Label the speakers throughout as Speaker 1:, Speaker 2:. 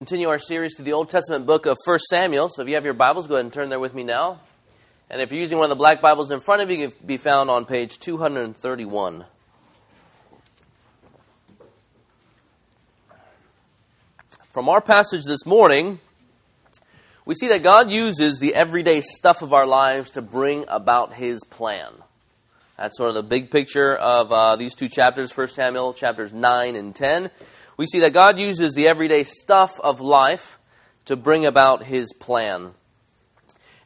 Speaker 1: Continue our series to the Old Testament book of 1 Samuel. So if you have your Bibles, go ahead and turn there with me now. And if you're using one of the black Bibles in front of you, it can be found on page 231. From our passage this morning, we see that God uses the everyday stuff of our lives to bring about His plan. That's sort of the big picture of uh, these two chapters, 1 Samuel chapters 9 and 10 we see that God uses the everyday stuff of life to bring about his plan.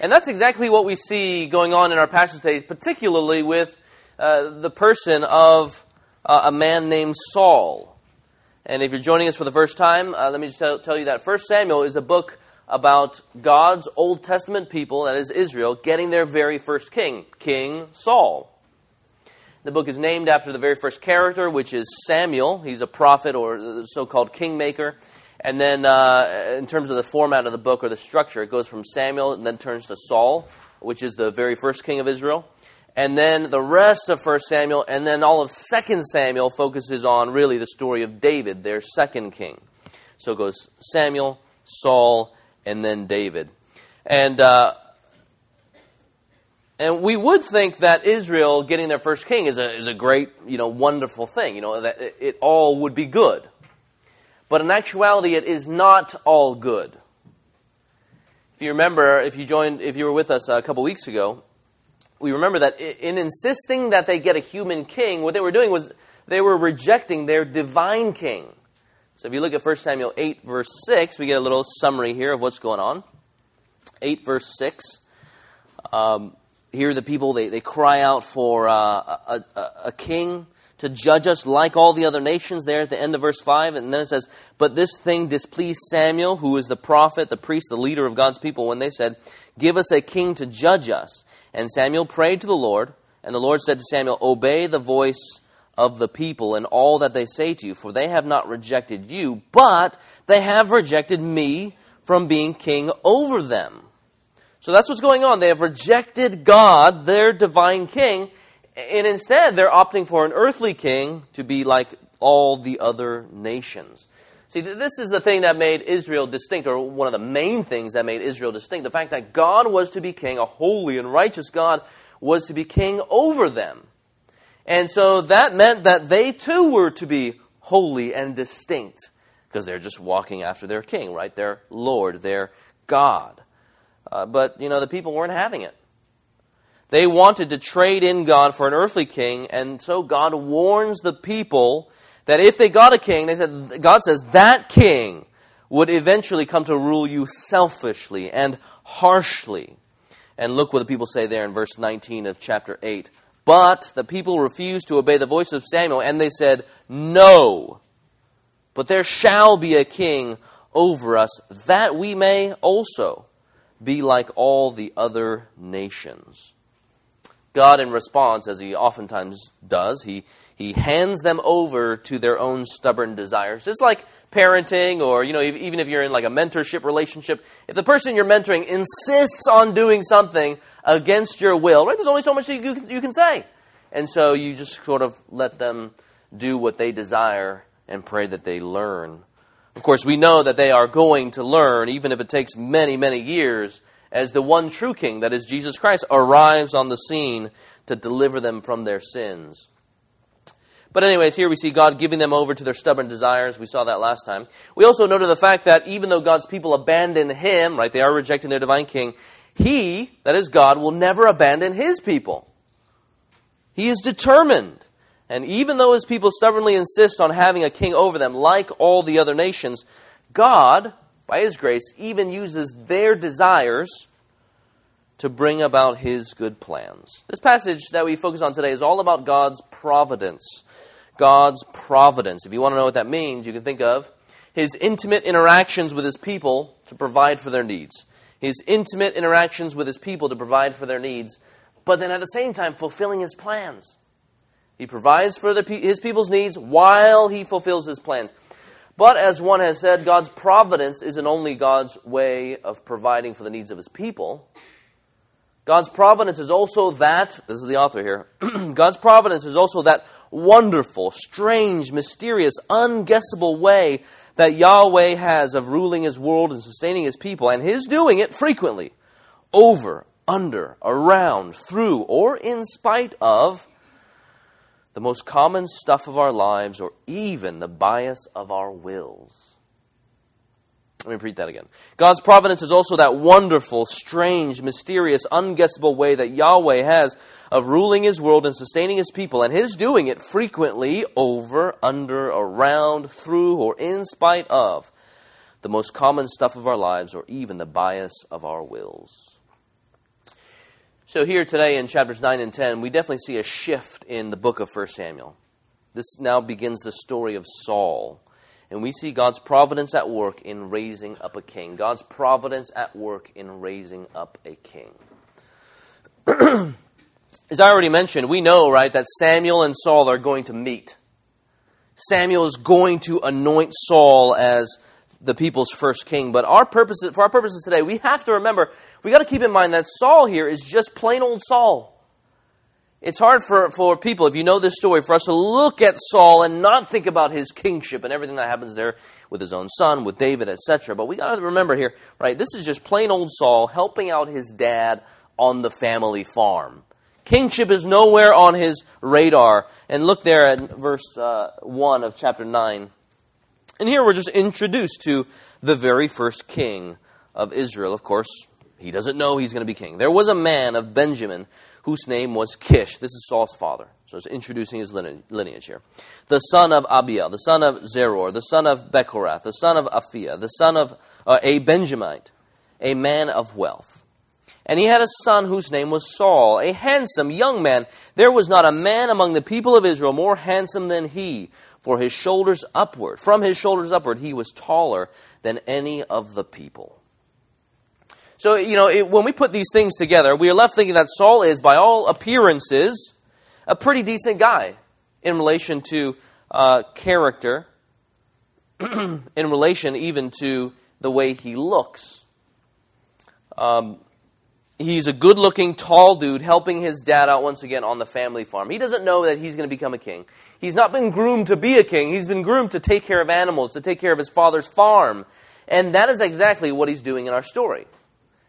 Speaker 1: And that's exactly what we see going on in our passage today, particularly with uh, the person of uh, a man named Saul. And if you're joining us for the first time, uh, let me just tell, tell you that 1 Samuel is a book about God's Old Testament people, that is Israel, getting their very first king, King Saul. The book is named after the very first character, which is Samuel. He's a prophet or so called kingmaker. And then, uh, in terms of the format of the book or the structure, it goes from Samuel and then turns to Saul, which is the very first king of Israel. And then the rest of 1 Samuel, and then all of 2 Samuel focuses on really the story of David, their second king. So it goes Samuel, Saul, and then David. And uh, and we would think that Israel getting their first king is a, is a great, you know, wonderful thing, you know, that it, it all would be good. But in actuality, it is not all good. If you remember, if you joined, if you were with us a couple weeks ago, we remember that in insisting that they get a human king, what they were doing was they were rejecting their divine king. So if you look at 1 Samuel 8, verse 6, we get a little summary here of what's going on. 8, verse 6. Um, here the people they, they cry out for uh, a, a, a, king to judge us like all the other nations there at the end of verse 5 and then it says but this thing displeased samuel who is the prophet the priest the leader of god's people when they said give us a king to judge us and samuel prayed to the lord and the lord said to samuel obey the voice of the people and all that they say to you for they have not rejected you but they have rejected me from being king over them so that's what's going on. They have rejected God, their divine king, and instead they're opting for an earthly king to be like all the other nations. See, this is the thing that made Israel distinct, or one of the main things that made Israel distinct. The fact that God was to be king, a holy and righteous God was to be king over them. And so that meant that they too were to be holy and distinct, because they're just walking after their king, right? Their Lord, their God. Uh, but, you know, the people weren't having it. They wanted to trade in God for an earthly king, and so God warns the people that if they got a king, they said, God says that king would eventually come to rule you selfishly and harshly. And look what the people say there in verse 19 of chapter 8. But the people refused to obey the voice of Samuel, and they said, No, but there shall be a king over us, that we may also be like all the other nations. God, in response, as he oftentimes does, he, he hands them over to their own stubborn desires. Just like parenting, or you know, even if you're in like a mentorship relationship, if the person you're mentoring insists on doing something against your will, right? There's only so much you, you can say, and so you just sort of let them do what they desire and pray that they learn. Of course, we know that they are going to learn, even if it takes many, many years, as the one true king, that is Jesus Christ, arrives on the scene to deliver them from their sins. But, anyways, here we see God giving them over to their stubborn desires. We saw that last time. We also noted the fact that even though God's people abandon Him, right, they are rejecting their divine king, He, that is God, will never abandon His people. He is determined and even though his people stubbornly insist on having a king over them, like all the other nations, God, by his grace, even uses their desires to bring about his good plans. This passage that we focus on today is all about God's providence. God's providence. If you want to know what that means, you can think of his intimate interactions with his people to provide for their needs. His intimate interactions with his people to provide for their needs, but then at the same time fulfilling his plans. He provides for the, his people's needs while he fulfills his plans. But as one has said, God's providence isn't only God's way of providing for the needs of his people. God's providence is also that, this is the author here, God's providence is also that wonderful, strange, mysterious, unguessable way that Yahweh has of ruling his world and sustaining his people, and his doing it frequently, over, under, around, through, or in spite of the most common stuff of our lives, or even the bias of our wills. Let me repeat that again. God's providence is also that wonderful, strange, mysterious, unguessable way that Yahweh has of ruling his world and sustaining his people, and his doing it frequently over, under, around, through, or in spite of the most common stuff of our lives, or even the bias of our wills. So, here today in chapters 9 and 10, we definitely see a shift in the book of 1 Samuel. This now begins the story of Saul. And we see God's providence at work in raising up a king. God's providence at work in raising up a king. As I already mentioned, we know, right, that Samuel and Saul are going to meet. Samuel is going to anoint Saul as the people's first king. But our purposes, for our purposes today, we have to remember, we got to keep in mind that Saul here is just plain old Saul. It's hard for, for people, if you know this story, for us to look at Saul and not think about his kingship and everything that happens there with his own son, with David, etc. But we got to remember here, right? This is just plain old Saul helping out his dad on the family farm. Kingship is nowhere on his radar. And look there at verse uh, 1 of chapter 9. And here we're just introduced to the very first king of Israel. Of course, he doesn't know he's going to be king. There was a man of Benjamin whose name was Kish. This is Saul's father. So it's introducing his lineage here. The son of Abiel, the son of Zeror, the son of Bechorath, the son of Aphiah, the son of uh, a Benjamite, a man of wealth. And he had a son whose name was Saul, a handsome young man. There was not a man among the people of Israel more handsome than he, for his shoulders upward, from his shoulders upward, he was taller than any of the people. So, you know, it, when we put these things together, we are left thinking that Saul is, by all appearances, a pretty decent guy in relation to uh, character, in relation even to the way he looks. Um, he's a good looking, tall dude helping his dad out once again on the family farm. He doesn't know that he's going to become a king. He's not been groomed to be a king, he's been groomed to take care of animals, to take care of his father's farm. And that is exactly what he's doing in our story.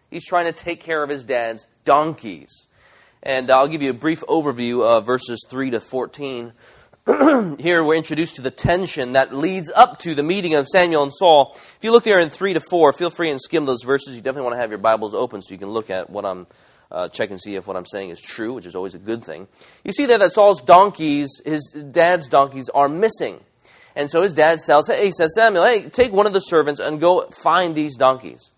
Speaker 1: He's trying to take care of his dad's donkeys. And I'll give you a brief overview of verses 3 to 14. Here we're introduced to the tension that leads up to the meeting of Samuel and Saul. If you look there in 3 to 4, feel free and skim those verses. You definitely want to have your Bibles open so you can look at what I'm uh, check and see if what I'm saying is true, which is always a good thing. You see there that Saul's donkeys, his dad's donkeys, are missing. And so his dad tells, hey, he says, Samuel, hey, take one of the servants and go find these donkeys.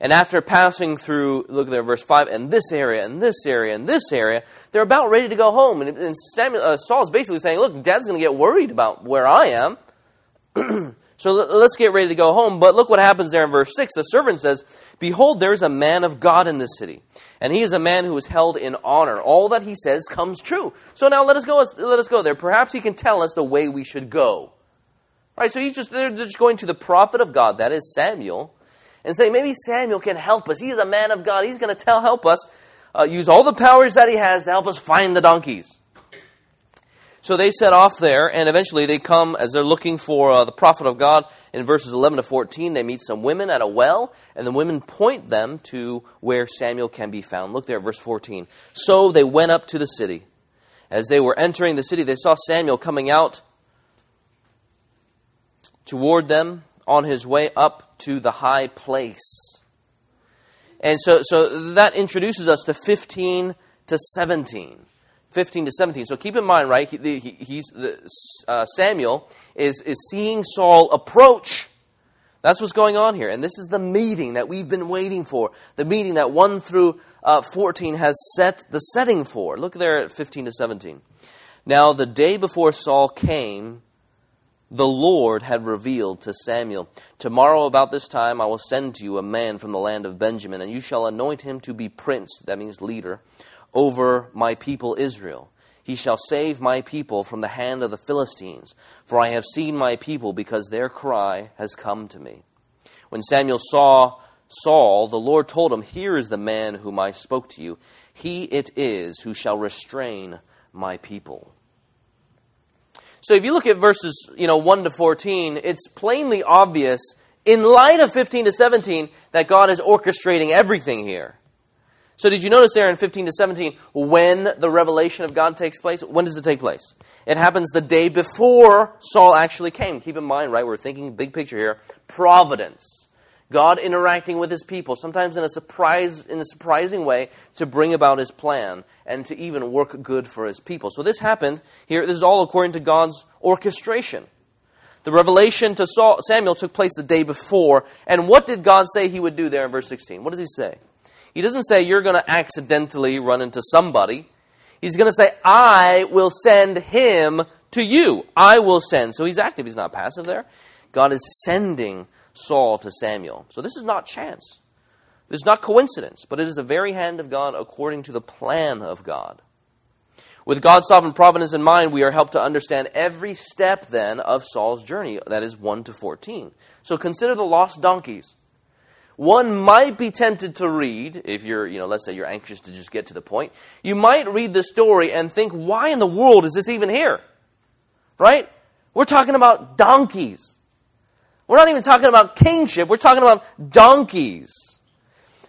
Speaker 1: And after passing through, look at there, verse 5, and this area, and this area, and this area, they're about ready to go home. And, and Samuel, uh, Saul's basically saying, Look, dad's going to get worried about where I am. so let's get ready to go home. But look what happens there in verse 6. The servant says, Behold, there is a man of God in this city, and he is a man who is held in honor. All that he says comes true. So now let us go, let us go there. Perhaps he can tell us the way we should go. Right, so he's just, they're just going to the prophet of God, that is Samuel and say, maybe Samuel can help us. He's a man of God. He's going to tell, help us, uh, use all the powers that he has to help us find the donkeys. So they set off there, and eventually they come as they're looking for uh, the prophet of God. In verses 11 to 14, they meet some women at a well, and the women point them to where Samuel can be found. Look there at verse 14. So they went up to the city. As they were entering the city, they saw Samuel coming out toward them on his way up to the high place. And so, so that introduces us to 15 to 17. 15 to 17. So keep in mind, right? He, he, he's uh, Samuel is is seeing Saul approach. That's what's going on here, and this is the meeting that we've been waiting for. The meeting that one through uh, 14 has set the setting for. Look there at 15 to 17. Now the day before Saul came the Lord had revealed to Samuel, Tomorrow about this time I will send to you a man from the land of Benjamin, and you shall anoint him to be prince, that means leader, over my people Israel. He shall save my people from the hand of the Philistines, for I have seen my people, because their cry has come to me. When Samuel saw Saul, the Lord told him, Here is the man whom I spoke to you. He it is who shall restrain my people. So if you look at verses, you know, 1 to 14, it's plainly obvious in light of 15 to 17 that God is orchestrating everything here. So did you notice there in 15 to 17 when the revelation of God takes place? When does it take place? It happens the day before Saul actually came. Keep in mind, right, we're thinking big picture here. Providence. God interacting with his people, sometimes in a surprise in a surprising way to bring about his plan and to even work good for his people. So this happened here. This is all according to God's orchestration. The revelation to Saul, Samuel took place the day before. And what did God say he would do there in verse 16? What does he say? He doesn't say you're going to accidentally run into somebody. He's going to say, I will send him to you. I will send. So he's active, he's not passive there. God is sending Saul to Samuel. So this is not chance. This is not coincidence, but it is the very hand of God according to the plan of God. With God's sovereign providence in mind, we are helped to understand every step then of Saul's journey, that is 1 to 14. So consider the lost donkeys. One might be tempted to read, if you're, you know, let's say you're anxious to just get to the point, you might read the story and think, why in the world is this even here? Right? We're talking about donkeys. We're not even talking about kingship, we're talking about donkeys.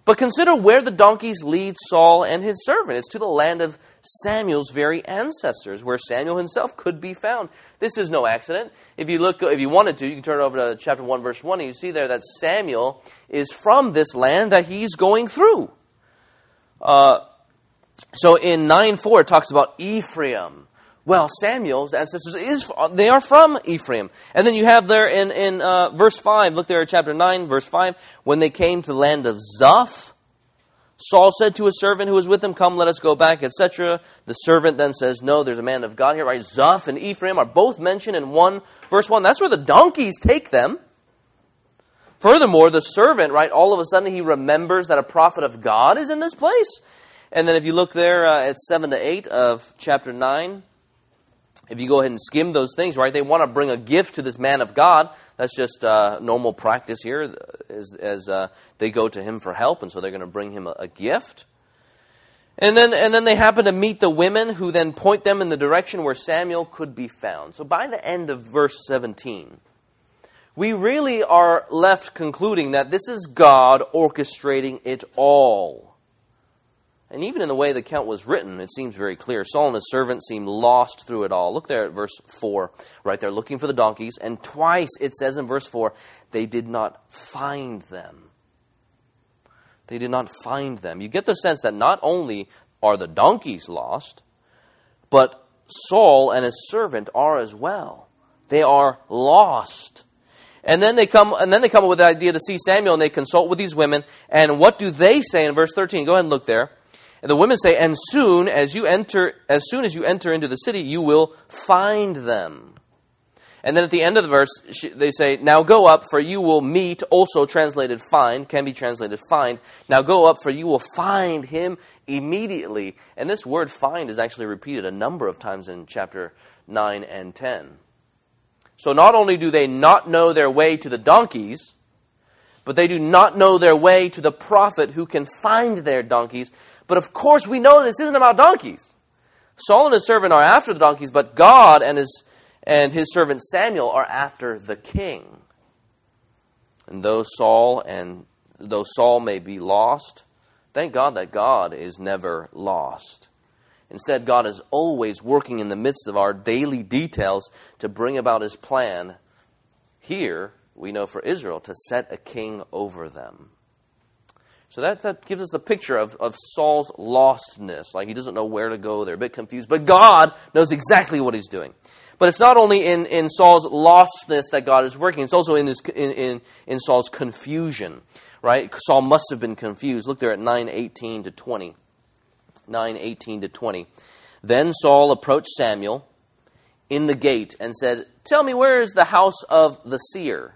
Speaker 1: But consider where the donkeys lead Saul and his servant. It's to the land of Samuel's very ancestors, where Samuel himself could be found. This is no accident. If you look, if you wanted to, you can turn over to chapter one, verse one, and you see there that Samuel is from this land that he's going through. Uh, so in nine four, it talks about Ephraim. Well, Samuel's ancestors is they are from Ephraim, and then you have there in in uh, verse five. Look there at chapter nine, verse five. When they came to the land of Zuph, Saul said to his servant who was with him, "Come, let us go back," etc. The servant then says, "No, there's a man of God here." Right? Zuph and Ephraim are both mentioned in one verse one. That's where the donkeys take them. Furthermore, the servant, right? All of a sudden, he remembers that a prophet of God is in this place. And then, if you look there uh, at seven to eight of chapter nine, if you go ahead and skim those things, right, they want to bring a gift to this man of God. That's just uh, normal practice here as, as uh, they go to him for help, and so they're going to bring him a, a, gift. And then, and then they happen to meet the women who then point them in the direction where Samuel could be found. So by the end of verse 17, we really are left concluding that this is God orchestrating it all. And even in the way the account was written, it seems very clear. Saul and his servant seem lost through it all. Look there at verse 4, right there, looking for the donkeys. And twice it says in verse 4, they did not find them. They did not find them. You get the sense that not only are the donkeys lost, but Saul and his servant are as well. They are lost. And then they come and then they come up with the idea to see Samuel and they consult with these women. And what do they say in verse 13? Go ahead and look there. And the women say, "And soon as you enter, as soon as you enter into the city, you will find them." And then at the end of the verse, they say, "Now go up, for you will meet." Also translated "find" can be translated "find." Now go up, for you will find him immediately. And this word "find" is actually repeated a number of times in chapter nine and ten. So not only do they not know their way to the donkeys, but they do not know their way to the prophet who can find their donkeys but of course, we know this isn't about donkeys. Saul and his servant are after the donkeys, but God and his, and his servant Samuel are after the king. And though Saul and though Saul may be lost, thank God that God is never lost. Instead, God is always working in the midst of our daily details to bring about his plan. Here, we know for Israel, to set a king over them. So that, that gives us the picture of, of Saul's lostness. Like he doesn't know where to go. They're a bit confused. But God knows exactly what he's doing. But it's not only in, in Saul's lostness that God is working, it's also in, his, in, in, in Saul's confusion. Right? Saul must have been confused. Look there at 918 to 20. 918 to 20. Then Saul approached Samuel in the gate and said, Tell me, where is the house of the seer?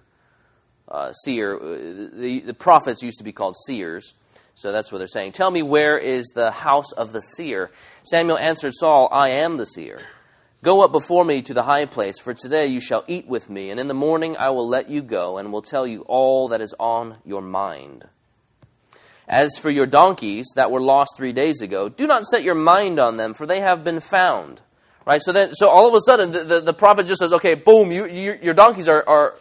Speaker 1: Uh, seer. Uh, the, the prophets used to be called seers. So that's what they're saying. Tell me, where is the house of the seer? Samuel answered Saul, I am the seer. Go up before me to the high place, for today you shall eat with me, and in the morning I will let you go, and will tell you all that is on your mind. As for your donkeys that were lost three days ago, do not set your mind on them, for they have been found. Right? So then, so all of a sudden, the, the, the prophet just says, okay, boom, you, you, your donkeys are, are,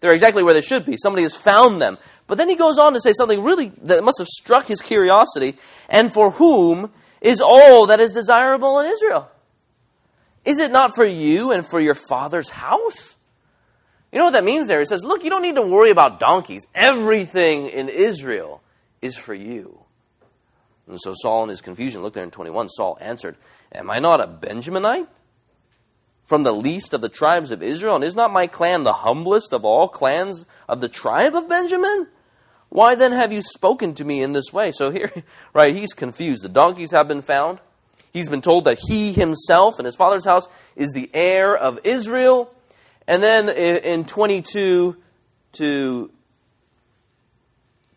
Speaker 1: they're exactly where they should be. Somebody has found them. But then he goes on to say something really that must have struck his curiosity, and for whom is all that is desirable in Israel. Is it not for you and for your father's house? You know what that means there? He says, look, you don't need to worry about donkeys. Everything in Israel is for you. And so Saul, in his confusion, look there in 21, Saul answered, Am I not a Benjaminite? From the least of the tribes of Israel? And is not my clan the humblest of all clans of the tribe of Benjamin? Why then have you spoken to me in this way? So here, right, he's confused. The donkeys have been found. He's been told that he himself and his father's house is the heir of Israel. And then in 22 to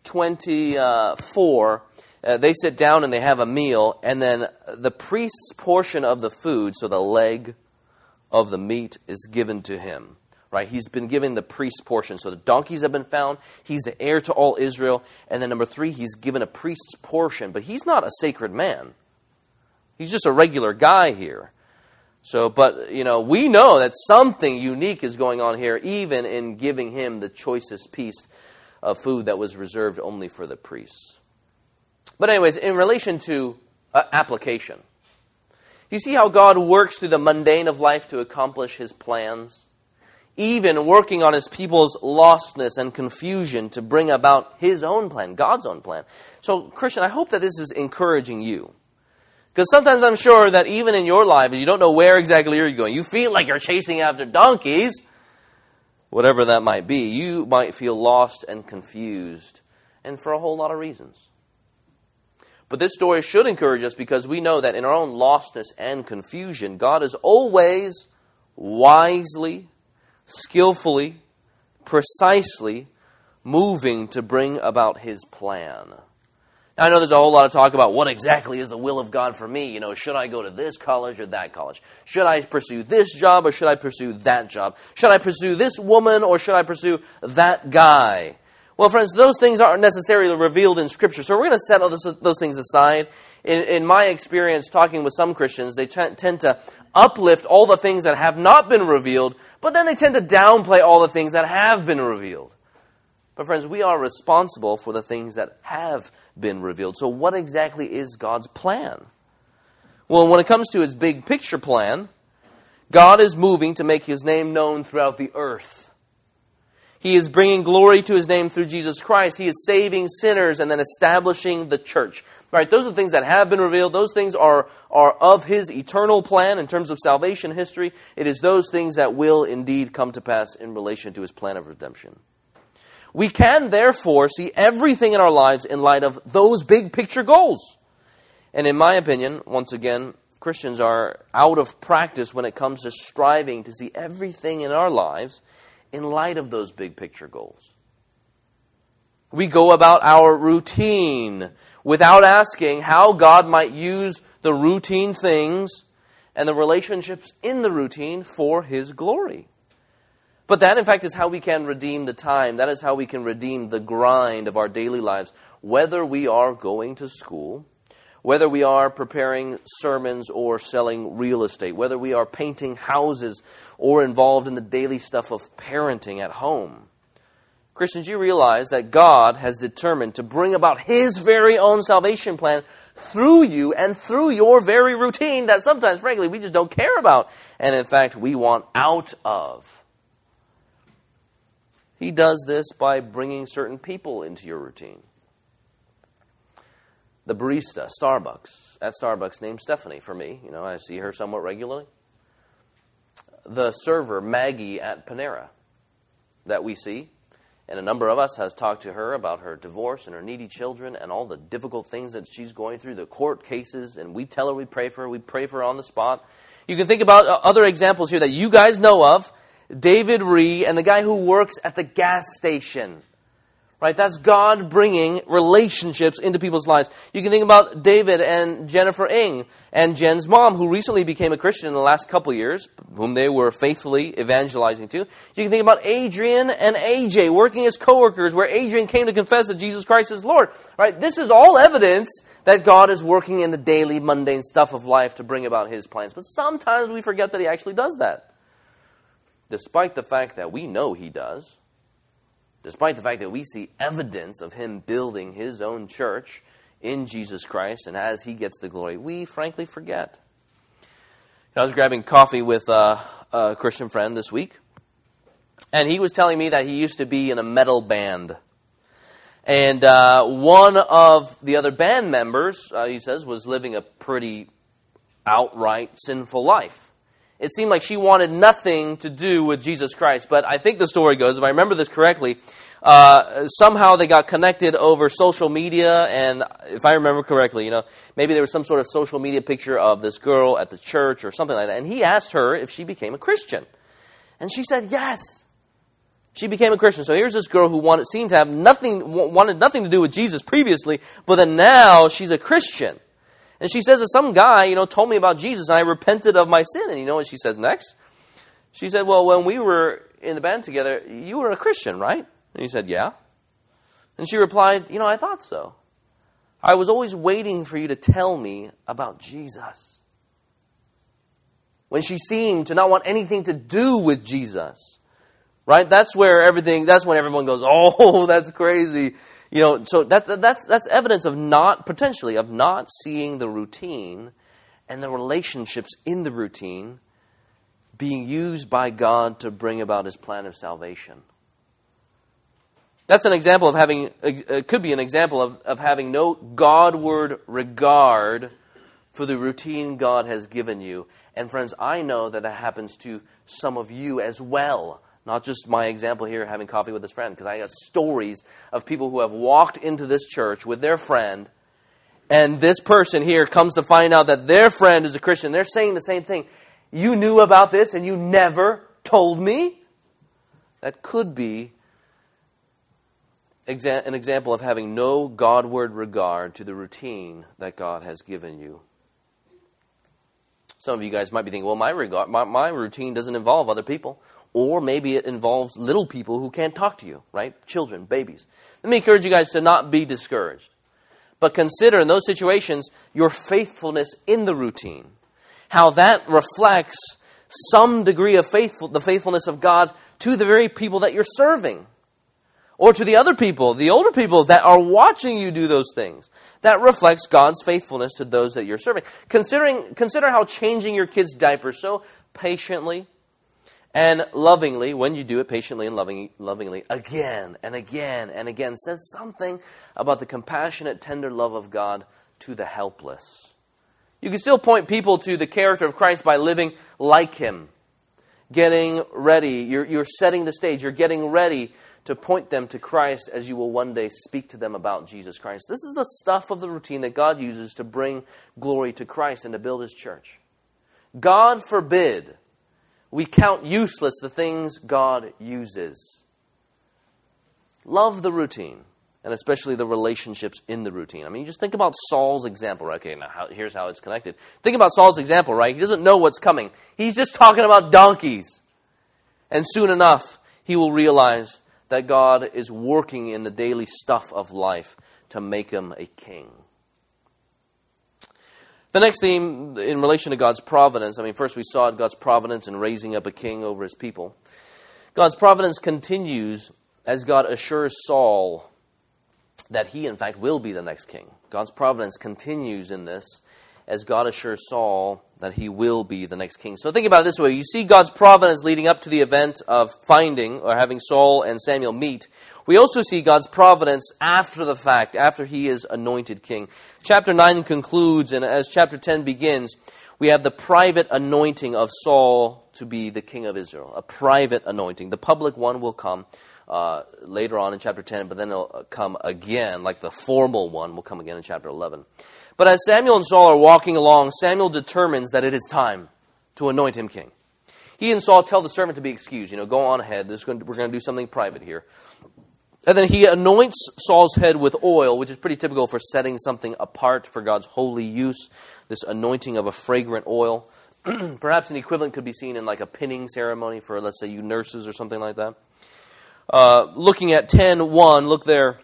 Speaker 1: 24, uh, they sit down and they have a meal, and then the priest's portion of the food, so the leg of the meat, is given to him. Right? He's been given the priest's portion. So the donkeys have been found. He's the heir to all Israel. And then number three, he's given a priest's portion. But he's not a sacred man. He's just a regular guy here. So, but, you know, we know that something unique is going on here, even in giving him the choicest piece of food that was reserved only for the priests. But, anyways, in relation to uh, application, you see how God works through the mundane of life to accomplish his plans? Even working on his people's lostness and confusion to bring about his own plan, God's own plan. So, Christian, I hope that this is encouraging you. Because sometimes I'm sure that even in your life, as you don't know where exactly you're going, you feel like you're chasing after donkeys, whatever that might be, you might feel lost and confused, and for a whole lot of reasons. But this story should encourage us because we know that in our own lostness and confusion, God is always wisely, skillfully, precisely moving to bring about his plan. Now, I know there's a whole lot of talk about what exactly is the will of God for me. You know, should I go to this college or that college? Should I pursue this job or should I pursue that job? Should I pursue this woman or should I pursue that guy? Well, friends, those things aren't necessarily revealed in Scripture, so we're going to set all those, those things aside. In, in, my experience, talking with some Christians, they t- tend to uplift all the things that have not been revealed, but then they tend to downplay all the things that have been revealed. But, friends, we are responsible for the things that have been revealed. So, what exactly is God's plan? Well, when it comes to his big picture plan, God is moving to make his name known throughout the earth. He is bringing glory to his name through Jesus Christ. He is saving sinners and then establishing the church. Right? Those are the things that have been revealed. Those things are, are of his eternal plan in terms of salvation history. It is those things that will indeed come to pass in relation to his plan of redemption. We can therefore see everything in our lives in light of those big picture goals. And in my opinion, once again, Christians are out of practice when it comes to striving to see everything in our lives in light of those big picture goals. We go about our routine without asking how God might use the routine things and the relationships in the routine for His glory. But that, in fact, is how we can redeem the time. That is how we can redeem the grind of our daily lives, whether we are going to school, whether we are preparing sermons or selling real estate, whether we are painting houses or involved in the daily stuff of parenting at home. Christians, you realize that God has determined to bring about His very own salvation plan through you and through your very routine that sometimes, frankly, we just don't care about. And in fact, we want out of. He does this by bringing certain people into your routine. The barista, Starbucks, at Starbucks, named Stephanie for me. You know, I see her somewhat regularly the server, Maggie, at Panera that we see. And a number of us has talked to her about her divorce and her needy children and all the difficult things that she's going through, the court cases, and we tell her we pray for her, we pray for her on the spot. You can think about uh, other examples here that you guys know of. David Ree and the guy who works at the gas station. Right? That's God bringing relationships into people's lives. You can think about David and Jennifer Ng and Jen's mom, who recently became a Christian in the last couple years, whom they were faithfully evangelizing to. You can think about Adrian and AJ working as coworkers, where Adrian came to confess that Jesus Christ is Lord. Right? This is all evidence that God is working in the daily, mundane stuff of life to bring about His plans. But sometimes we forget that He actually does that. Despite the fact that we know He does despite the fact that we see evidence of him building his own church in Jesus Christ, and as he gets the glory, we frankly forget. I was grabbing coffee with a, a Christian friend this week, and he was telling me that he used to be in a metal band. And uh, one of the other band members, uh, he says, was living a pretty outright sinful life. It seemed like she wanted nothing to do with Jesus Christ. But I think the story goes, if I remember this correctly, uh, somehow they got connected over social media, and if I remember correctly, you know, maybe there was some sort of social media picture of this girl at the church or something like that. And he asked her if she became a Christian, and she said yes. She became a Christian. So here's this girl who wanted, seemed to have nothing, wanted nothing to do with Jesus previously, but then now she's a Christian. And she says that some guy, you know, told me about Jesus and I repented of my sin. And you know what she says next? She said, Well, when we were in the band together, you were a Christian, right? And he said, Yeah. And she replied, You know, I thought so. I was always waiting for you to tell me about Jesus. When she seemed to not want anything to do with Jesus. Right? That's where everything, that's when everyone goes, Oh, that's crazy. You know, so that, that's, that's evidence of not, potentially, of not seeing the routine and the relationships in the routine being used by God to bring about his plan of salvation. That's an example of having, it uh, could be an example of, of having no Godward regard for the routine God has given you. And friends, I know that that happens to some of you as well. Not just my example here, having coffee with this friend, because I got stories of people who have walked into this church with their friend, and this person here comes to find out that their friend is a Christian. They're saying the same thing. You knew about this and you never told me? That could be an example of having no Godward regard to the routine that God has given you. Some of you guys might be thinking, well, my, regard, my, my routine doesn't involve other people. Or maybe it involves little people who can't talk to you, right? Children, babies. Let me encourage you guys to not be discouraged. But consider in those situations your faithfulness in the routine. How that reflects some degree of faithful, the faithfulness of God to the very people that you're serving. Or to the other people, the older people that are watching you do those things. That reflects God's faithfulness to those that you're serving. Considering, consider how changing your kids' diapers so patiently, and lovingly, when you do it patiently and loving, lovingly, again and again and again, says something about the compassionate, tender love of God to the helpless. You can still point people to the character of Christ by living like Him, getting ready. You're, you're setting the stage. You're getting ready to point them to Christ as you will one day speak to them about Jesus Christ. This is the stuff of the routine that God uses to bring glory to Christ and to build His church. God forbid we count useless the things God uses. Love the routine, and especially the relationships in the routine. I mean, just think about Saul's example. Right? Okay, now how, here's how it's connected. Think about Saul's example, right? He doesn't know what's coming. He's just talking about donkeys. And soon enough, he will realize that God is working in the daily stuff of life to make him a king. The next theme in relation to God's providence, I mean, first we saw God's providence in raising up a king over his people. God's providence continues as God assures Saul that he, in fact, will be the next king. God's providence continues in this as God assures Saul that he will be the next king. So think about it this way you see God's providence leading up to the event of finding or having Saul and Samuel meet. We also see God's providence after the fact, after he is anointed king. Chapter 9 concludes, and as chapter 10 begins, we have the private anointing of Saul to be the king of Israel. A private anointing. The public one will come uh, later on in chapter 10, but then it'll come again, like the formal one will come again in chapter 11. But as Samuel and Saul are walking along, Samuel determines that it is time to anoint him king. He and Saul tell the servant to be excused. You know, go on ahead. This we're going to do something private here. And then he anoints Saul's head with oil, which is pretty typical for setting something apart for God's holy use. This anointing of a fragrant oil. Perhaps an equivalent could be seen in like a pinning ceremony for, let's say, you nurses or something like that. Uh, looking at 10.1, look there.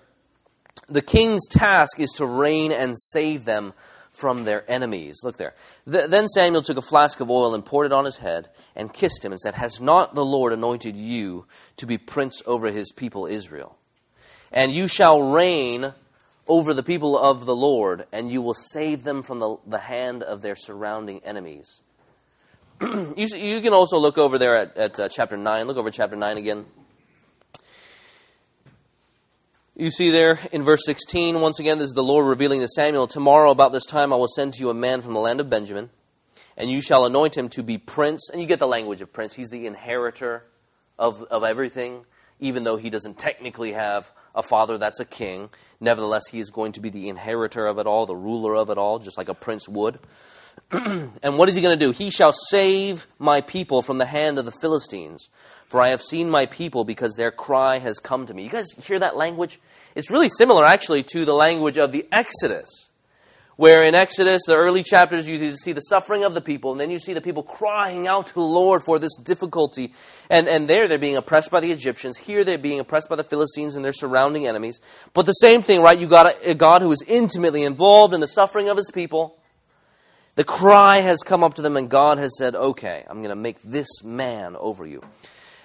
Speaker 1: The king's task is to reign and save them from their enemies. Look there. Th- then Samuel took a flask of oil and poured it on his head and kissed him and said, Has not the Lord anointed you to be prince over his people Israel? And you shall reign over the people of the Lord, and you will save them from the, the hand of their surrounding enemies. you, you, can also look over there at, at uh, chapter 9. Look over chapter 9 again. You see there in verse 16, once again, this is the Lord revealing to Samuel, Tomorrow about this time I will send to you a man from the land of Benjamin, and you shall anoint him to be prince. And you get the language of prince. He's the inheritor of, of everything, even though he doesn't technically have a father that's a king. Nevertheless, he is going to be the inheritor of it all, the ruler of it all, just like a prince would. and what is he going to do? He shall save my people from the hand of the Philistines. For I have seen my people because their cry has come to me. You guys hear that language? It's really similar, actually, to the language of the Exodus, where in Exodus, the early chapters, you see the suffering of the people, and then you see the people crying out to the Lord for this difficulty. And, and there, they're being oppressed by the Egyptians. Here, they're being oppressed by the Philistines and their surrounding enemies. But the same thing, right? You got a, a God who is intimately involved in the suffering of his people. The cry has come up to them, and God has said, Okay, I'm going to make this man over you.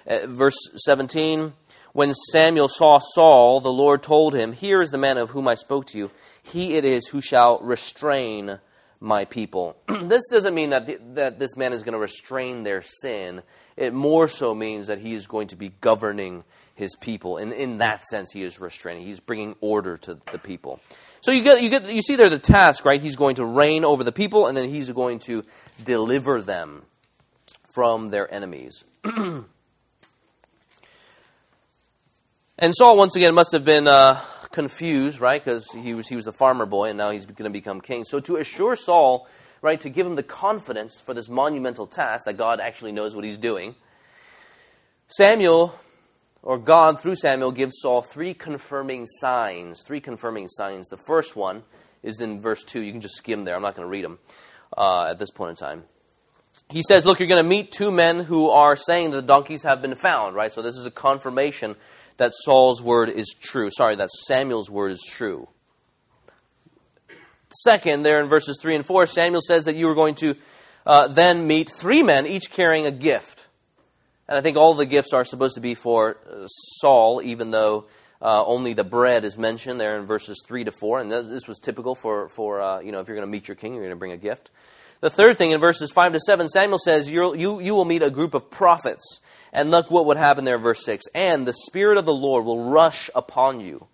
Speaker 1: Uh, verse 17 When Samuel saw Saul, the Lord told him, Here is the man of whom I spoke to you. He it is who shall restrain my people. this doesn't mean that, the, that this man is going to restrain their sin. It more so means that he is going to be governing his people. And in that sense, he is restraining. He's bringing order to the people. So you get, you get, you see there the task, right? He's going to reign over the people, and then he's going to deliver them from their enemies. And Saul, once again, must have been uh, confused, right? Because he was, he was a farmer boy and now he's going to become king. So, to assure Saul, right, to give him the confidence for this monumental task that God actually knows what he's doing, Samuel, or God through Samuel, gives Saul three confirming signs. Three confirming signs. The first one is in verse 2. You can just skim there. I'm not going to read them uh, at this point in time he says, Look, you're going to meet two men who are saying that the donkeys have been found, right? So this is a confirmation that Saul's word is true. Sorry, that Samuel's word is true. Second, there in verses 3 and 4, Samuel says that you are going to uh, then meet three men, each carrying a gift. And I think all the gifts are supposed to be for uh, Saul, even though uh, only the bread is mentioned there in verses 3 to 4. And this was typical for, for uh, you know, if you're going to meet your king, you're going to bring a gift. The third thing in verses 5 to 7, Samuel says, you you will meet a group of prophets. And look what would happen there, verse 6. And the Spirit of the Lord will rush upon you,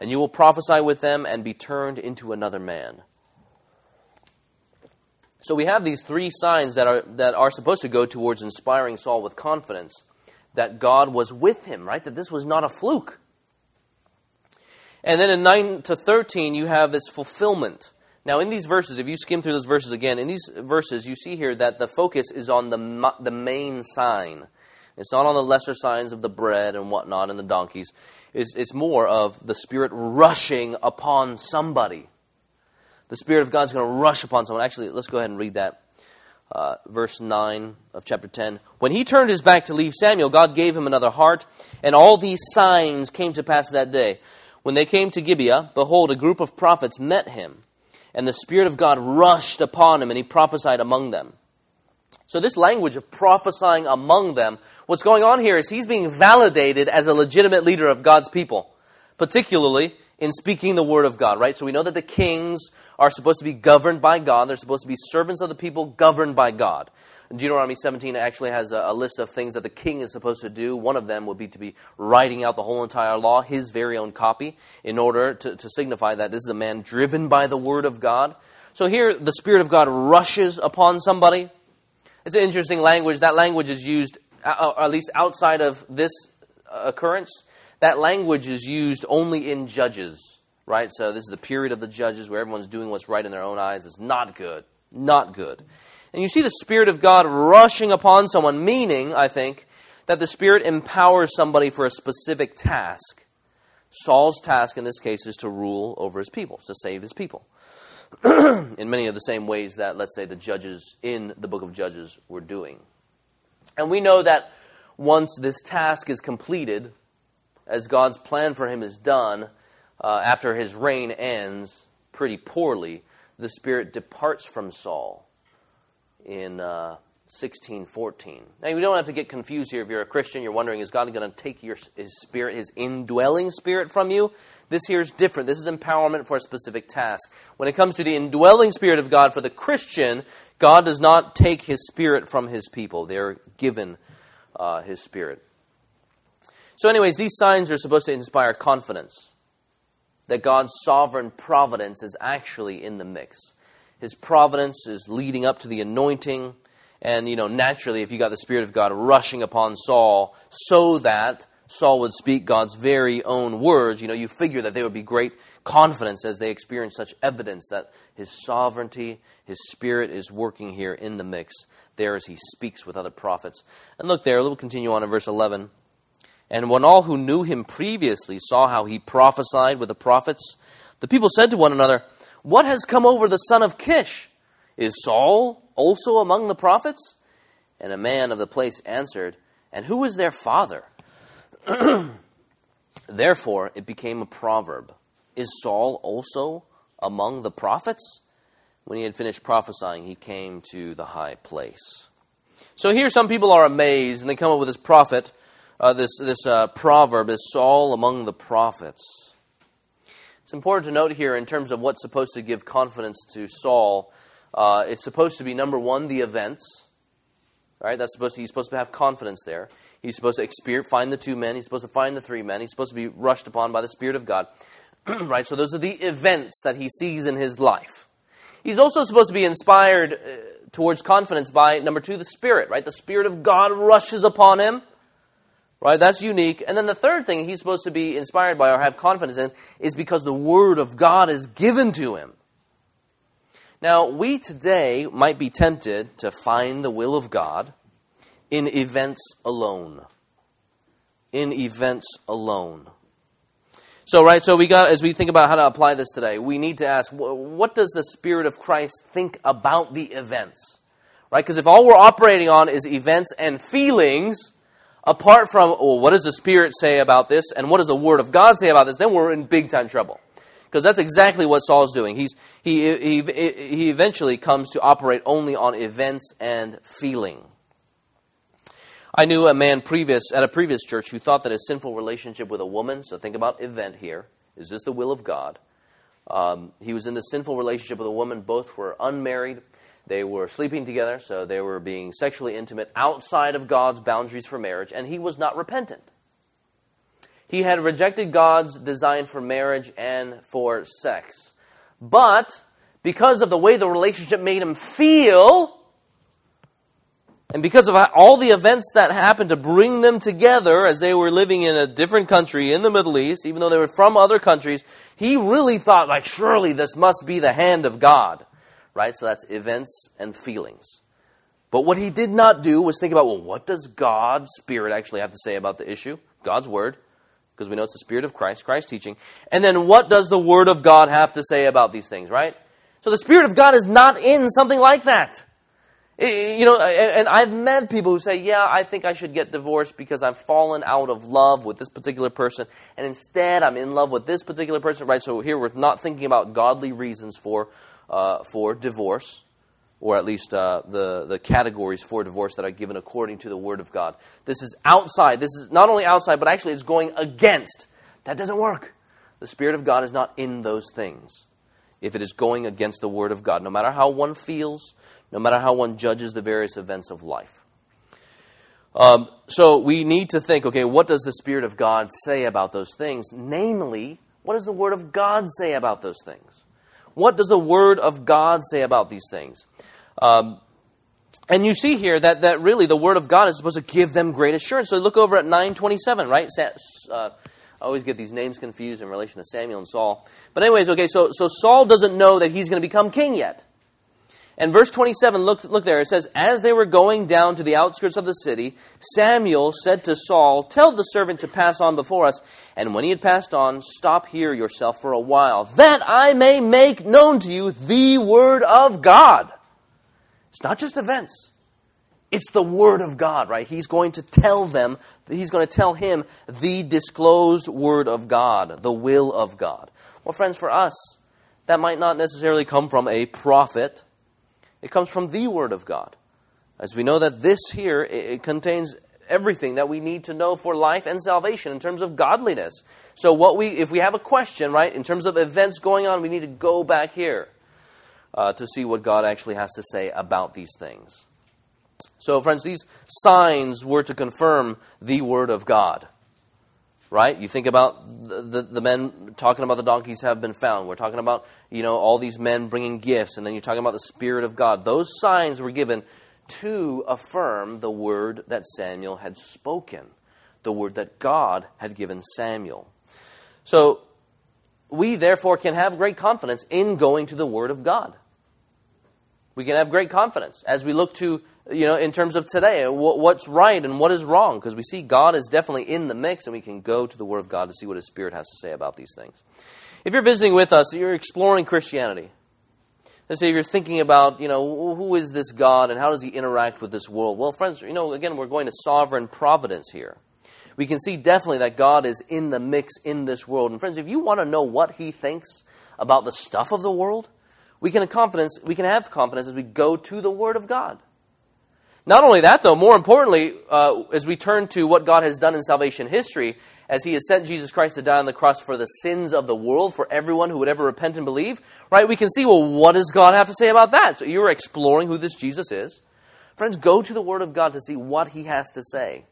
Speaker 1: and you will prophesy with them and be turned into another man. So we have these three signs that are, that are supposed to go towards inspiring Saul with confidence that God was with him, right? That this was not a fluke. And then in 9 to 13, you have this fulfillment. Now, in these verses, if you skim through those verses again, in these verses, you see here that the focus is on the, the main sign. It's not on the lesser signs of the bread and whatnot and the donkeys. It's, it's more of the Spirit rushing upon somebody. The Spirit of God's going to rush upon someone. Actually, let's go ahead and read that. Uh, verse 9 of chapter 10. When he turned his back to leave Samuel, God gave him another heart, and all these signs came to pass that day. When they came to Gibeah, behold, a group of prophets met him, and the Spirit of God rushed upon him, and he prophesied among them. So, this language of prophesying among them, what's going on here is he's being validated as a legitimate leader of God's people, particularly in speaking the word of God, right? So, we know that the kings are supposed to be governed by God, they're supposed to be servants of the people governed by God. Deuteronomy 17 actually has a, a, list of things that the king is supposed to do. One of them would be to be writing out the whole entire law, his very own copy, in order to, to signify that this is a man driven by the word of God. So here, the Spirit of God rushes upon somebody it's an interesting language. That language is used, uh, or at least outside of this uh, occurrence, that language is used only in Judges, right? So this is the period of the Judges where everyone's doing what's right in their own eyes. It's not good. Not good. And you see the Spirit of God rushing upon someone, meaning, I think, that the Spirit empowers somebody for a specific task. Saul's task in this case is to rule over his people, to save his people. in many of the same ways that, let's say, the judges in the book of Judges were doing. And we know that once this task is completed, as God's plan for him is done, uh, after his reign ends pretty poorly, the Spirit departs from Saul in uh, 1614. Now, you don't have to get confused here if you're a Christian. You're wondering, is God going to take your, his spirit, his indwelling spirit from you? This here is different. This is empowerment for a specific task. When it comes to the indwelling spirit of God for the Christian, God does not take his spirit from his people. They're given uh, his spirit. So, anyways, these signs are supposed to inspire confidence that God's sovereign providence is actually in the mix. His providence is leading up to the anointing. And, you know, naturally, if you got the Spirit of God rushing upon Saul so that Saul would speak God's very own words, you know, you figure that there would be great confidence as they experience such evidence that his sovereignty, his Spirit is working here in the mix there as he speaks with other prophets. And look there, we'll continue on in verse 11. And when all who knew him previously saw how he prophesied with the prophets, the people said to one another, What has come over the son of Kish? Is Saul also among the prophets? And a man of the place answered, And who is their father? Therefore it became a proverb Is Saul also among the prophets? When he had finished prophesying, he came to the high place. So here some people are amazed, and they come up with this prophet uh, this, this uh, proverb is Saul among the prophets. It's important to note here, in terms of what's supposed to give confidence to Saul, uh, it's supposed to be number one, the events. Right? That's supposed to, he's supposed to have confidence there. He's supposed to experience, find the two men. He's supposed to find the three men. He's supposed to be rushed upon by the Spirit of God. right? So those are the events that he sees in his life. He's also supposed to be inspired uh, towards confidence by number two, the Spirit. Right? The Spirit of God rushes upon him Right? That's unique. And then the third thing he's supposed to be inspired by or have confidence in is because the Word of God is given to him. Now, we today might be tempted to find the will of God in events alone. In events alone. So, right, so we got, as we think about how to apply this today, we need to ask, what does the Spirit of Christ think about the events? Right? Because if all we're operating on is events and feelings, apart from, well, what does the Spirit say about this and what does the Word of God say about this, then we're in big time trouble. Because that's exactly what Saul's doing. He's, he, he, he eventually comes to operate only on events and feeling. I knew a man previous at a previous church who thought that his sinful relationship with a woman, so think about event here, is this the will of God? Um, he was in the sinful relationship with a woman, both were unmarried, they were sleeping together, so they were being sexually intimate outside of God's boundaries for marriage, and he was not repentant. He had rejected God's design for marriage and for sex. But because of the way the relationship made him feel, and because of all the events that happened to bring them together as they were living in a different country in the Middle East, even though they were from other countries, he really thought, like, surely this must be the hand of God right? So that's events and feelings. But what he did not do was think about, well, what does God's Spirit actually have to say about the issue? God's Word, because we know it's the Spirit of Christ, Christ teaching. And then what does the Word of God have to say about these things, right? So the Spirit of God is not in something like that. You know, and I've met people who say, yeah, I think I should get divorced because I've fallen out of love with this particular person, and instead I'm in love with this particular person, right? So here we're not thinking about godly reasons for uh, for divorce, or at least uh, the, the categories for divorce that are given according to the Word of God. This is outside. This is not only outside, but actually it's going against. That doesn't work. The Spirit of God is not in those things if it is going against the Word of God, no matter how one feels, no matter how one judges the various events of life. Um, so we need to think okay, what does the Spirit of God say about those things? Namely, what does the Word of God say about those things? What does the Word of God say about these things? Um, and you see here that, that really the Word of God is supposed to give them great assurance. So look over at 927, right? Uh, I always get these names confused in relation to Samuel and Saul. But anyways, okay, so, so Saul doesn't know that he's going to become king yet. And verse 27, look, look there, it says, As they were going down to the outskirts of the city, Samuel said to Saul, Tell the servant to pass on before us. And when he had passed on, stop here yourself for a while, that I may make known to you the word of God. It's not just events. It's the word of God, right? He's going to tell them, he's going to tell him the disclosed word of God, the will of God. Well, friends, for us, that might not necessarily come from a prophet it comes from the Word of God. As we know that this here it contains everything that we need to know for life and salvation in terms of godliness. So what we if we have a question, right, in terms of events going on, we need to go back here uh, to see what God actually has to say about these things. So friends, these signs were to confirm the word of God right? You think about the, the, the, men talking about the donkeys have been found. We're talking about, you know, all these men bringing gifts, and then you're talking about the Spirit of God. Those signs were given to affirm the word that Samuel had spoken, the word that God had given Samuel. So, we therefore can have great confidence in going to the Word of God. We can have great confidence as we look to you know, in terms of today, what's right and what is wrong, because we see God is definitely in the mix, and we can go to the Word of God to see what His Spirit has to say about these things. If you're visiting with us, you're exploring Christianity. Let's say you're thinking about, you know, who is this God and how does He interact with this world? Well, friends, you know, again, we're going to sovereign providence here. We can see definitely that God is in the mix in this world. And friends, if you want to know what He thinks about the stuff of the world, we can have confidence. We can have confidence as we go to the Word of God. Not only that, though, more importantly, uh, as we turn to what God has done in salvation history, as He has sent Jesus Christ to die on the cross for the sins of the world, for everyone who would ever repent and believe, right? We can see, well, what does God have to say about that? So you're exploring who this Jesus is. Friends, go to the Word of God to see what He has to say.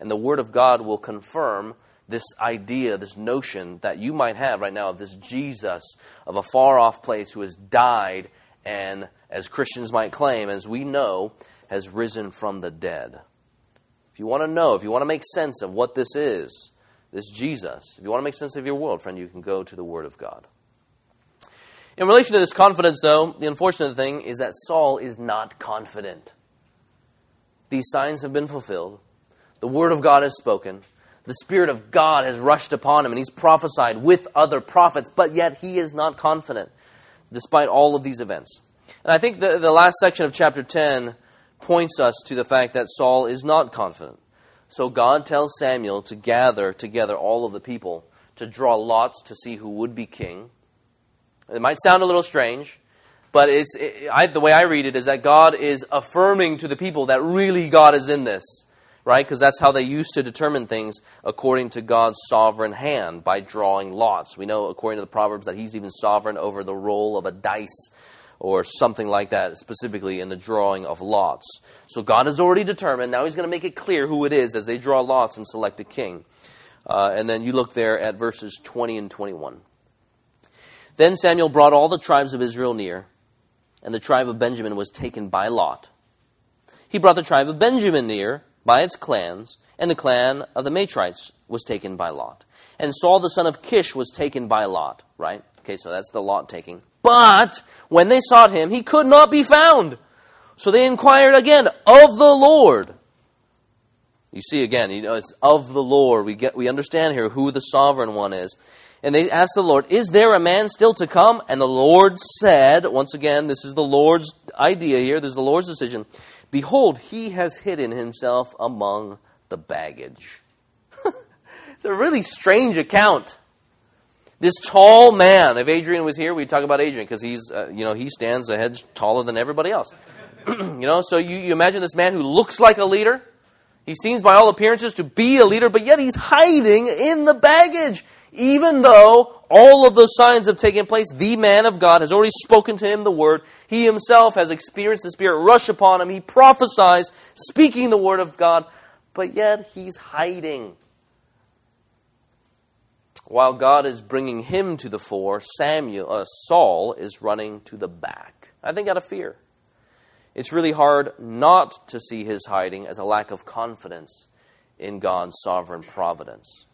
Speaker 1: And the Word of God will confirm this idea, this notion that you might have right now of this Jesus of a far off place who has died and, as Christians might claim, as we know, has risen from the dead. If you want to know, if you want to make sense of what this is, this Jesus, if you want to make sense of your world, friend, you can go to the Word of God. In relation to this confidence, though, the unfortunate thing is that Saul is not confident. These signs have been fulfilled. The Word of God has spoken. The Spirit of God has rushed upon him, and he's prophesied with other prophets, but yet he is not confident, despite all of these events. And I think the, the last section of chapter 10 points us to the fact that Saul is not confident. So God tells Samuel to gather together all of the people to draw lots to see who would be king. It might sound a little strange, but it's, it, I, the way I read it is that God is affirming to the people that really God is in this, right? Because that's how they used to determine things according to God's sovereign hand by drawing lots. We know, according to the Proverbs, that He's even sovereign over the roll of a dice or something like that, specifically in the drawing of lots. So God has already determined. Now He's going to make it clear who it is as they draw lots and select a king. Uh, and then you look there at verses 20 and 21. Then Samuel brought all the tribes of Israel near, and the tribe of Benjamin was taken by lot. He brought the tribe of Benjamin near by its clans, and the clan of the Matrites was taken by lot. And Saul the son of Kish was taken by lot, right? Okay, so that's the lot taking. But when they sought him, he could not be found. So they inquired again of the Lord. You see again, you know, it's of the Lord. We get we understand here who the sovereign one is. And they asked the Lord, Is there a man still to come? And the Lord said, once again, this is the Lord's idea here, this is the Lord's decision. Behold, he has hidden himself among the baggage. it's a really strange account. This tall man, if Adrian was here, we'd talk about Adrian because he's, uh, you know, he stands a head taller than everybody else. you know, so you, you imagine this man who looks like a leader. He seems by all appearances to be a leader, but yet he's hiding in the baggage. Even though all of those signs have taken place, the man of God has already spoken to him the word. He himself has experienced the Spirit rush upon him. He prophesies, speaking the word of God, but yet he's hiding. While God is bringing him to the fore, Samuel, uh, Saul is running to the back. I think out of fear. It's really hard not to see his hiding as a lack of confidence in God's sovereign providence.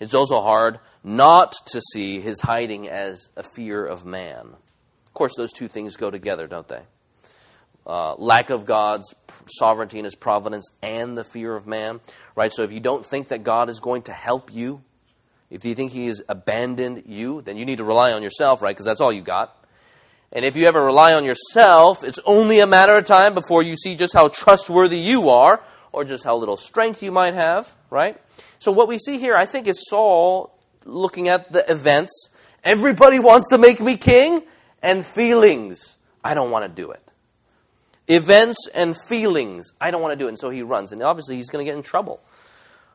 Speaker 1: It's also hard not to see his hiding as a fear of man. Of course, those two things go together, don't they? uh, lack of God's sovereignty and his providence and the fear of man, right? So if you don't think that God is going to help you, if you think he has abandoned you, then you need to rely on yourself, right? Because that's all you got. And if you ever rely on yourself, it's only a matter of time before you see just how trustworthy you are or just how little strength you might have, right? So what we see here, I think, is Saul looking at the events. Everybody wants to make me king, and feelings. I don't want to do it events and feelings. I don't want to do it. And so he runs. And obviously, he's going to get in trouble.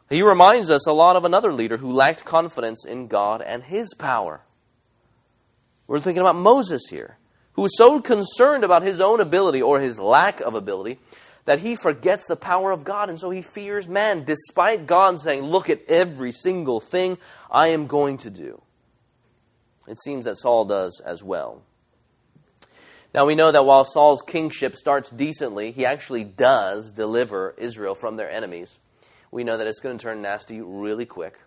Speaker 1: He reminds us a lot of another leader who lacked confidence in God and his power. We're thinking about Moses here, who was so concerned about his own ability or his lack of ability that he forgets the power of God. And so he fears man, despite God saying, Look at every single thing I am going to do. It seems that Saul does as well. Now we know that while Saul's kingship starts decently, he actually does deliver Israel from their enemies. We know that it's going to turn nasty really quick.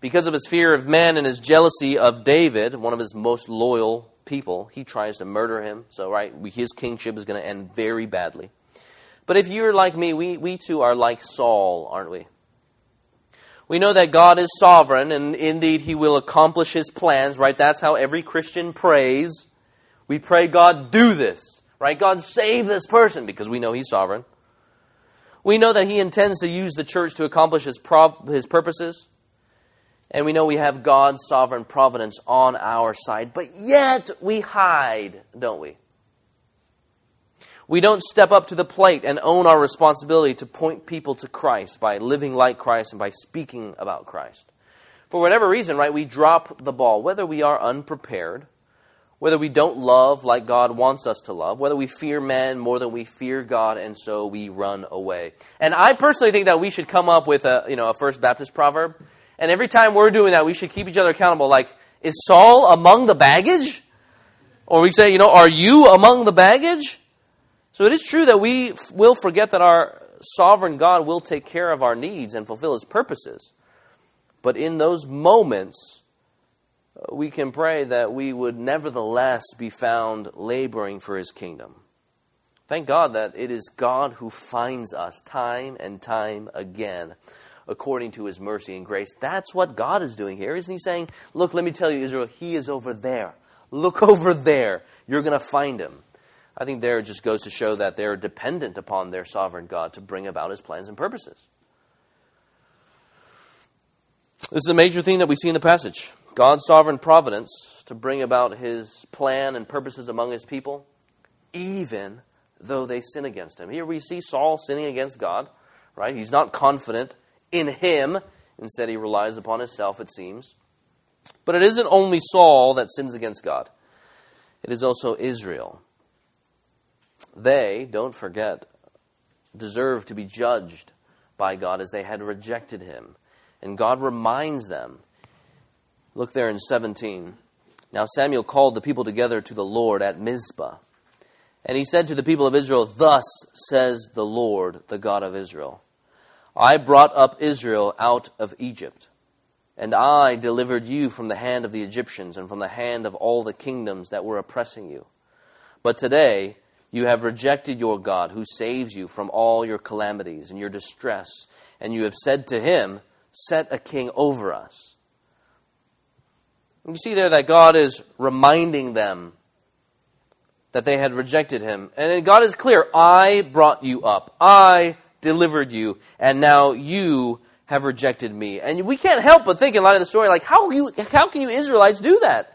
Speaker 1: Because of his fear of men and his jealousy of David, one of his most loyal people, he tries to murder him. So, right, his kingship is going to end very badly. But if you're like me, we, we too are like Saul, aren't we? We know that God is sovereign, and indeed, he will accomplish his plans, right? That's how every Christian prays. We pray, God, do this, right? God, save this person because we know He's sovereign. We know that He intends to use the church to accomplish His, prov- his purposes. And we know we have God's sovereign providence on our side. But yet we hide, don't we? We don't step up to the plate and own our responsibility to point people to Christ by living like Christ and by speaking about Christ. For whatever reason, right, we drop the ball, whether we are unprepared whether we don't love like God wants us to love, whether we fear men more than we fear God, and so we run away. And I personally think that we should come up with a, you know, a First Baptist proverb. And every time we're doing that, we should keep each other accountable. Like, is Saul among the baggage? Or we say, you know, are you among the baggage? So it is true that we will forget that our sovereign God will take care of our needs and fulfill his purposes. But in those moments, uh, we can pray that we would nevertheless be found laboring for his kingdom. Thank God that it is God who finds us time and time again according to his mercy and grace. That's what God is doing here. Isn't he saying, Look, let me tell you, Israel, he is over there. Look over there. You're going to find him. I think there just goes to show that they're dependent upon their sovereign God to bring about his plans and purposes. This is a major thing that we see in the passage. God's sovereign providence to bring about his plan and purposes among his people, even though they sin against him. Here we see Saul sinning against God, right? He's not confident in him. Instead, he relies upon himself, it seems. But it isn't only Saul that sins against God, it is also Israel. They, don't forget, deserve to be judged by God as they had rejected him. And God reminds them Look there in 17. Now Samuel called the people together to the Lord at Mizpah. And he said to the people of Israel, Thus says the Lord, the God of Israel I brought up Israel out of Egypt, and I delivered you from the hand of the Egyptians and from the hand of all the kingdoms that were oppressing you. But today you have rejected your God, who saves you from all your calamities and your distress, and you have said to him, Set a king over us. You see there that God is reminding them that they had rejected him. And God is clear I brought you up, I delivered you, and now you have rejected me. And we can't help but think in light of the story, like, how, you, how can you Israelites do that?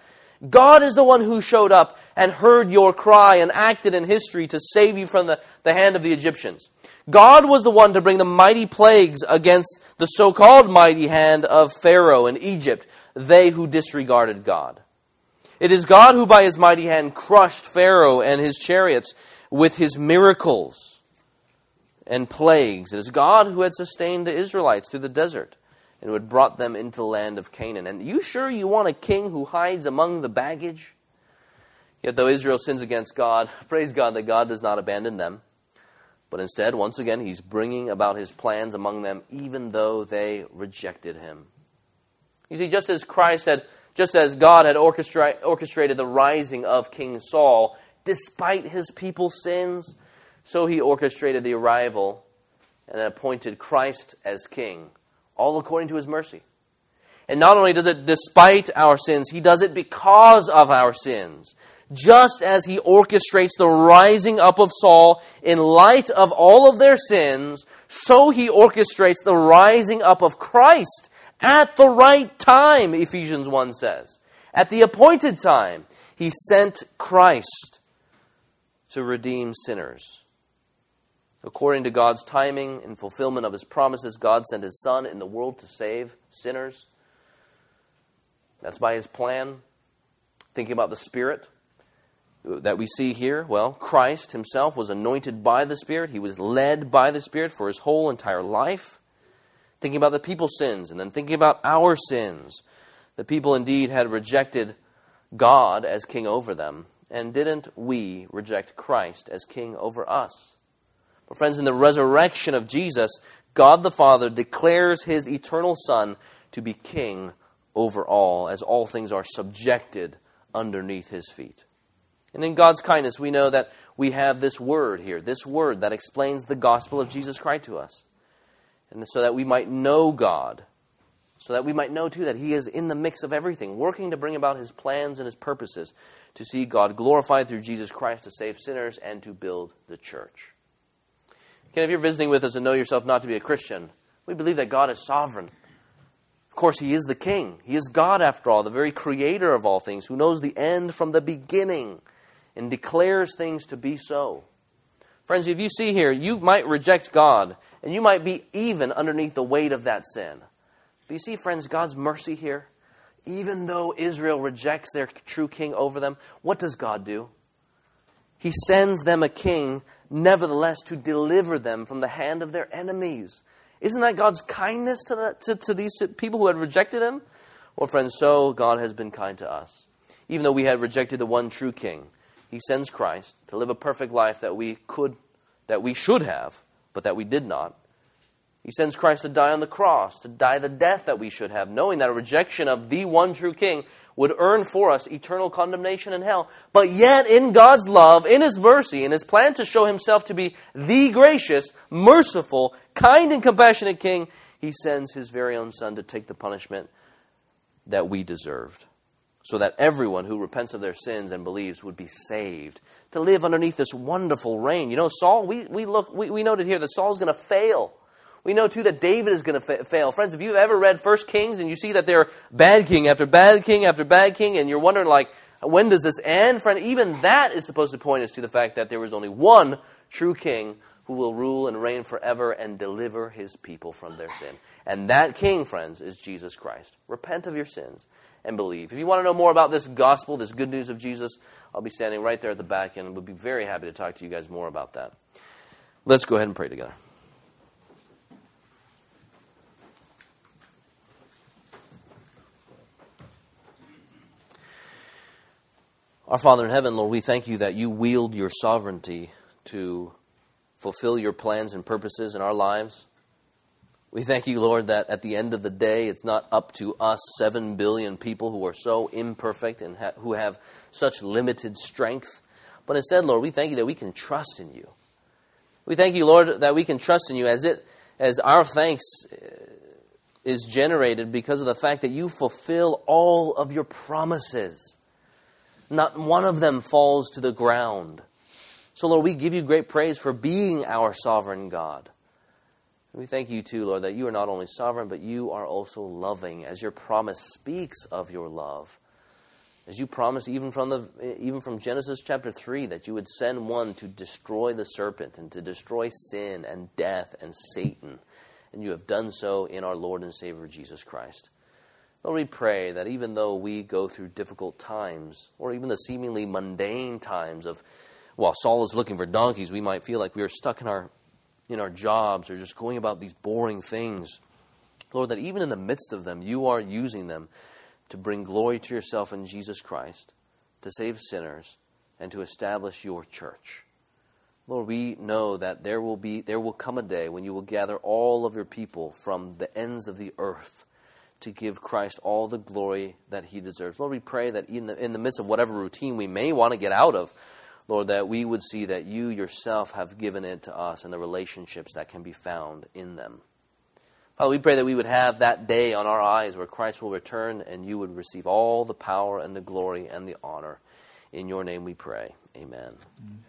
Speaker 1: God is the one who showed up and heard your cry and acted in history to save you from the, the hand of the Egyptians. God was the one to bring the mighty plagues against the so called mighty hand of Pharaoh in Egypt they who disregarded God. It is God who, by his mighty hand, crushed Pharaoh and his chariots with his miracles and plagues. It is God who had sustained the Israelites through the desert and who had brought them into the land of Canaan. And you sure you want a king who hides among the baggage? Yet, though Israel sins against God, praise God that God does not abandon them. But instead, once again, he's bringing about his plans among them, even though they rejected him. You see, just as Christ had, just as God had orchestrated the rising of King Saul, despite his people's sins. So he orchestrated the arrival and appointed Christ as king, all according to his mercy. And not only does it despite our sins, he does it because of our sins. Just as he orchestrates the rising up of Saul in light of all of their sins, so he orchestrates the rising up of Christ at the right time, Ephesians 1 says. At the appointed time, he sent Christ to redeem sinners. According to God's timing and fulfillment of his promises, God sent his Son in the world to save sinners. That's by his plan. Thinking about the Spirit that we see here, well, Christ himself was anointed by the Spirit. He was led by the Spirit for his whole entire life. Thinking about the people's sins and then thinking about our sins. The people indeed had rejected God as king over them. And didn't we reject Christ as king over us? But, friends, in the resurrection of Jesus, God the Father declares his eternal Son to be king over all, as all things are subjected underneath his feet. And in God's kindness, we know that we have this word here, this word that explains the gospel of Jesus Christ to us. And so that we might know God, so that we might know too that He is in the mix of everything, working to bring about His plans and His purposes to see God glorified through Jesus Christ to save sinners and to build the church. Again, if you're visiting with us and know yourself not to be a Christian, we believe that God is sovereign Of course, He is the King. He is God, after all, the very creator of all things, who knows the end from the beginning and declares things to be so. Friends, if you see here, you might reject God, and you might be even underneath the weight of that sin. But you see, friends, God's mercy here, even though Israel rejects their true king over them, what does God do? He sends them a king, nevertheless, to deliver them from the hand of their enemies. Isn't that God's kindness to, the, to, to these people who had rejected him? Well, friends, so God has been kind to us. Even though we had rejected the one true king, he sends Christ to live a perfect life that we could, that we should have, but that we did not. He sends Christ to die on the cross, to die the death that we should have, knowing that a rejection of the one true king would earn for us eternal condemnation in hell. But yet, in God's love, in His mercy, in His plan to show Himself to be the gracious, merciful, kind, and compassionate King, He sends His very own Son to take the punishment that we deserved. So that everyone who repents of their sins and believes would be saved. To live underneath this wonderful reign. You know, Saul, we, we, look, we, we noted here that Saul's going to fail. We know too that David is going to fa- fail. Friends, if you've ever read First Kings and you see that they're bad king after bad king after bad king, and you're wondering like, when does this end? Friend, even that is supposed to point us to the fact that there is only one true king who will rule and reign forever and deliver his people from their sin. And that king, friends, is Jesus Christ. Repent of your sins and believe. If you want to know more about this gospel, this good news of Jesus, I'll be standing right there at the back and would be very happy to talk to you guys more about that. Let's go ahead and pray together. Our Father in heaven, Lord, we thank you that you wield your sovereignty to fulfill your plans and purposes in our lives. We thank you, Lord, that at the end of the day, it's not up to us, seven billion people who are so imperfect and ha- who have such limited strength. But instead, Lord, we thank you that we can trust in you. We thank you, Lord, that we can trust in you as it as our thanks uh, is generated because of the fact that you fulfill all of your promises. Not one of them falls to the ground. So, Lord, we give you great praise for being our sovereign God. We thank you, too, Lord, that you are not only sovereign, but you are also loving, as your promise speaks of your love. As you promised, even from, the, even from Genesis chapter 3, that you would send one to destroy the serpent and to destroy sin and death and Satan. And you have done so in our Lord and Savior Jesus Christ. Lord, we pray that even though we go through difficult times, or even the seemingly mundane times of, while Saul is looking for donkeys, we might feel like we are stuck in our, in our jobs or just going about these boring things. Lord, that even in the midst of them, you are using them to bring glory to yourself in Jesus Christ, to save sinners, and to establish your church. Lord, we know that there will be there will come a day when you will gather all of your people from the ends of the earth to give Christ all the glory that he deserves. Lord, we pray that in the, in the midst of whatever routine we may want to get out of, Lord, that we would see that you yourself have given it to us and the relationships that can be found in them. Father, we pray that we would have that day on our eyes where Christ will return and you would receive all the power and the glory and the honor. In your name we pray. Amen. Mm-hmm.